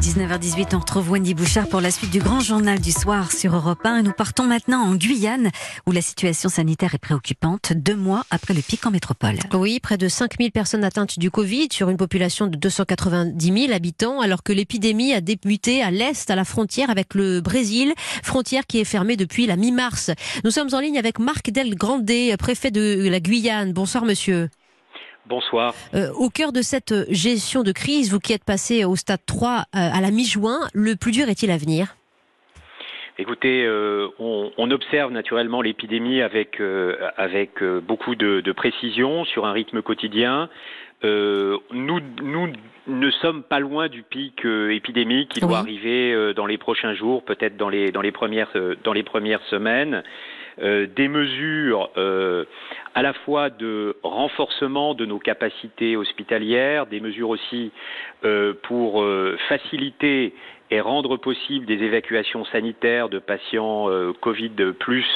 19h18, on retrouve Wendy Bouchard pour la suite du grand journal du soir sur Europe 1. Nous partons maintenant en Guyane, où la situation sanitaire est préoccupante, deux mois après le pic en métropole. Oui, près de 5000 personnes atteintes du Covid sur une population de 290 000 habitants, alors que l'épidémie a débuté à l'est, à la frontière avec le Brésil, frontière qui est fermée depuis la mi-mars. Nous sommes en ligne avec Marc Del Grande, préfet de la Guyane. Bonsoir, monsieur. Bonsoir. Euh, au cœur de cette gestion de crise, vous qui êtes passé au stade 3 euh, à la mi-juin, le plus dur est-il à venir? Écoutez, euh, on, observe naturellement l'épidémie avec, avec beaucoup de, précision sur un rythme quotidien. nous, nous ne sommes pas loin du pic épidémique qui doit arriver dans les prochains jours, peut-être dans les, dans, les premières, dans les premières semaines. Euh, des mesures euh, à la fois de renforcement de nos capacités hospitalières, des mesures aussi euh, pour faciliter et rendre possible des évacuations sanitaires de patients Covid plus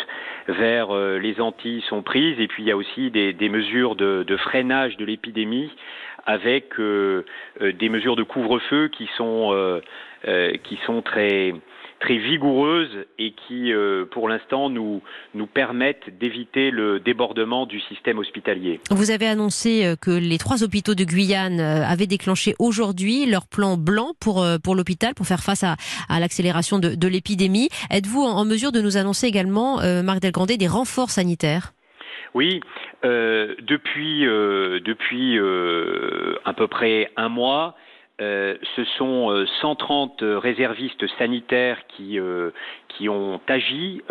vers les Antilles sont prises. Et puis il y a aussi des, mesures de, de, freinage de l'épidémie avec des mesures de couvre-feu qui sont qui sont très très vigoureuses et qui, euh, pour l'instant, nous, nous permettent d'éviter le débordement du système hospitalier. Vous avez annoncé euh, que les trois hôpitaux de Guyane euh, avaient déclenché aujourd'hui leur plan blanc pour, pour l'hôpital, pour faire face à, à l'accélération de, de l'épidémie. Êtes-vous en mesure de nous annoncer également, Marc Delgrandé, des renforts sanitaires? Oui, euh, depuis, euh, depuis euh, à peu près un mois, euh, ce sont 130 euh, réservistes sanitaires qui, euh, qui ont agi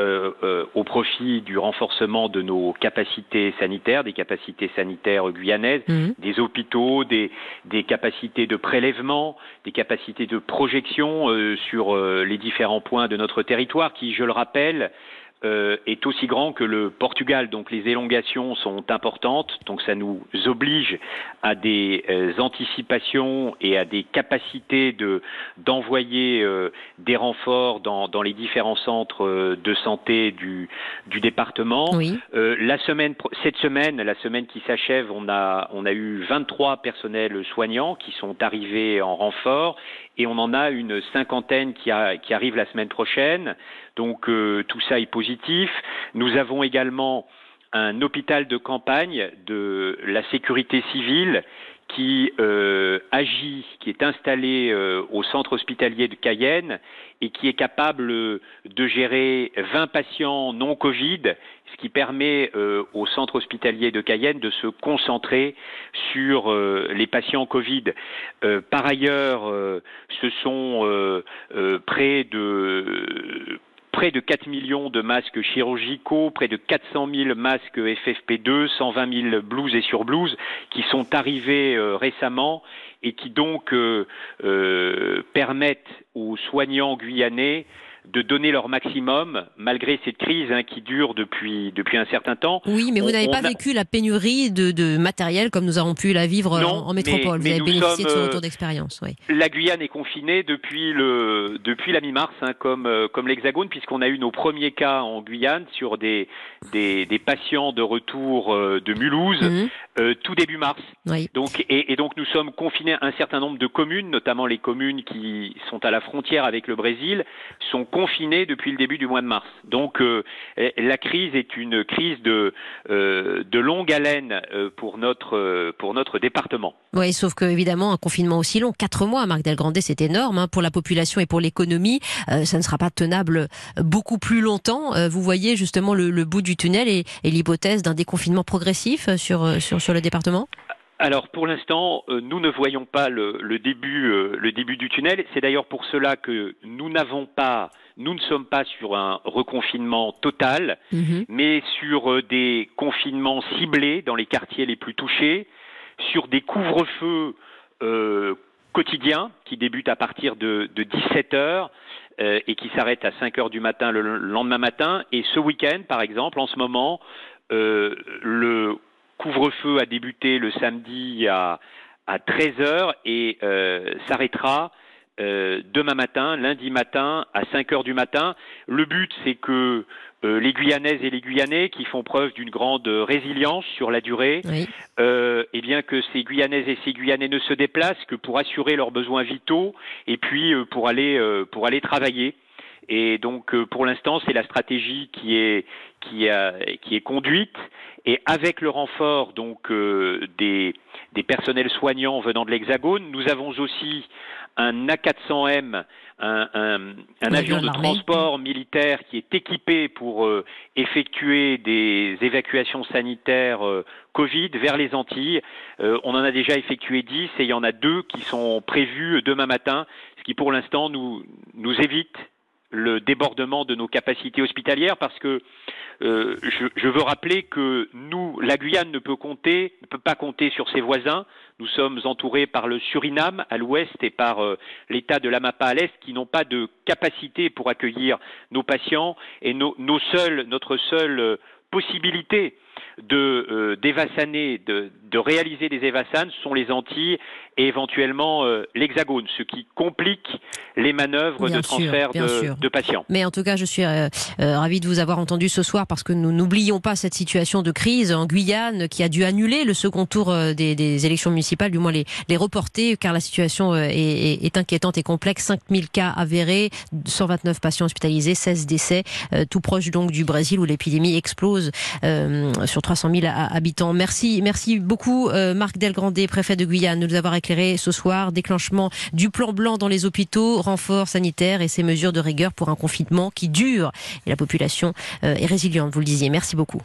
au profit du renforcement de nos capacités sanitaires, des capacités sanitaires guyanaises, mhm. des hôpitaux, des, des, capacités de prélèvement, des capacités de projection sur les différents points de notre territoire qui, je le rappelle, euh, est aussi grand que le Portugal. Donc les élongations sont importantes, donc ça nous oblige à des euh, anticipations et à des capacités de d'envoyer euh, des renforts dans, dans, les différents centres de santé du, du département. la semaine, cette semaine, la semaine qui s'achève, on a on a eu 23 personnels soignants qui sont arrivés en renfort et on en a une cinquantaine qui, arrive la semaine prochaine. Donc euh, tout ça est positif. Nous avons également un hôpital de campagne de la sécurité civile qui euh, agit, qui est installé euh, au centre hospitalier de Cayenne et qui est capable de gérer 20 patients non Covid, ce qui permet euh, au centre hospitalier de Cayenne de se concentrer sur les patients Covid. par ailleurs, ce sont près de près de 4 millions de masques chirurgicaux, près de 400 000 masques FFP2, 120 000 blouses et surblouses qui sont arrivés euh, récemment et qui donc euh, euh, permettent aux soignants guyanais de donner leur maximum malgré cette crise hein, qui dure depuis, depuis un certain temps. Oui, mais vous n'avez pas vécu la pénurie de, de, matériel comme nous avons pu la vivre en, métropole. vous avez bénéficié de ce retour d'expérience. Oui. La Guyane est confinée depuis, le, depuis la mi-mars, hein, comme, euh, comme l'Hexagone, puisqu'on a eu nos premiers cas en Guyane sur des, des, des patients de retour euh, de Mulhouse mhm. Euh, tout début mars. Oui. Donc, et, et donc nous sommes confinés à un certain nombre de communes, notamment les communes qui sont à la frontière avec le Brésil, sont confinés depuis le début du mois de mars. Donc euh, la crise est une crise de, euh, de longue haleine pour notre, pour notre département. Oui, sauf que évidemment un confinement aussi long, quatre mois, Marc Delgrande, c'est énorme hein, pour la population et pour l'économie. ça ne sera pas tenable beaucoup plus longtemps. vous voyez justement le, bout du tunnel et, l'hypothèse d'un déconfinement progressif sur, sur, sur le département alors pour l'instant, nous ne voyons pas le, le début, le début du tunnel. C'est d'ailleurs pour cela que nous n'avons pas nous ne sommes pas sur un reconfinement total, mhm. mais sur euh, des confinements ciblés dans les quartiers les plus touchés, sur des couvre-feux euh, quotidiens qui débutent à partir de, 17 heures euh, et qui s'arrêtent à 5 heures du matin le, lendemain matin. Et ce week-end, par exemple, en ce moment, le couvre-feu a débuté le samedi à, à 13 heures et s'arrêtera demain matin, lundi matin, à 5 heures du matin. Le but, c'est que les Guyanaises et les Guyanais, qui font preuve d'une grande résilience sur la durée, et eh bien que ces Guyanaises et ces Guyanais ne se déplacent que pour assurer leurs besoins vitaux et puis pour aller pour aller travailler. Et donc, euh, pour l'instant, c'est la stratégie qui est qui, qui est conduite. Et avec le renfort donc euh, des, des personnels soignants venant de l'Hexagone, nous avons aussi un A400M, un, un, un avion de transport militaire qui est équipé pour euh, effectuer des évacuations sanitaires Covid vers les Antilles. on en a déjà effectué 10 et il y en a deux qui sont prévus demain matin, ce qui pour l'instant nous, nous évite le débordement de nos capacités hospitalières parce que euh, je, veux rappeler que nous, la Guyane ne peut compter, ne peut pas compter sur ses voisins. Nous sommes entourés par le Suriname à l'ouest et par euh, l'État de l'Amapa à l'est qui n'ont pas de capacité pour accueillir nos patients et nos, nos notre seule euh, possibilité de euh, de, de, réaliser des évassanes sont les Antilles et éventuellement euh, l'Hexagone, ce qui complique les manœuvres de transfert de, de, patients. Mais en tout cas, je suis euh, euh, ravi de vous avoir entendu ce soir parce que nous n'oublions pas cette situation de crise en Guyane qui a dû annuler le second tour des, des élections municipales, du moins les, les reporter, car la situation est, est, est inquiétante et complexe. 5000 cas avérés, 129 patients hospitalisés, 16 décès, tout proche donc du Brésil où l'épidémie explose sur 300 000 habitants. Merci, merci beaucoup euh, Marc Delgrandé, préfet de Guyane, de nous avoir éclairé ce soir. Déclenchement du plan blanc dans les hôpitaux, renfort sanitaire et ces mesures de rigueur pour un confinement qui dure. Et la population euh, est résiliente, vous le disiez. Merci beaucoup.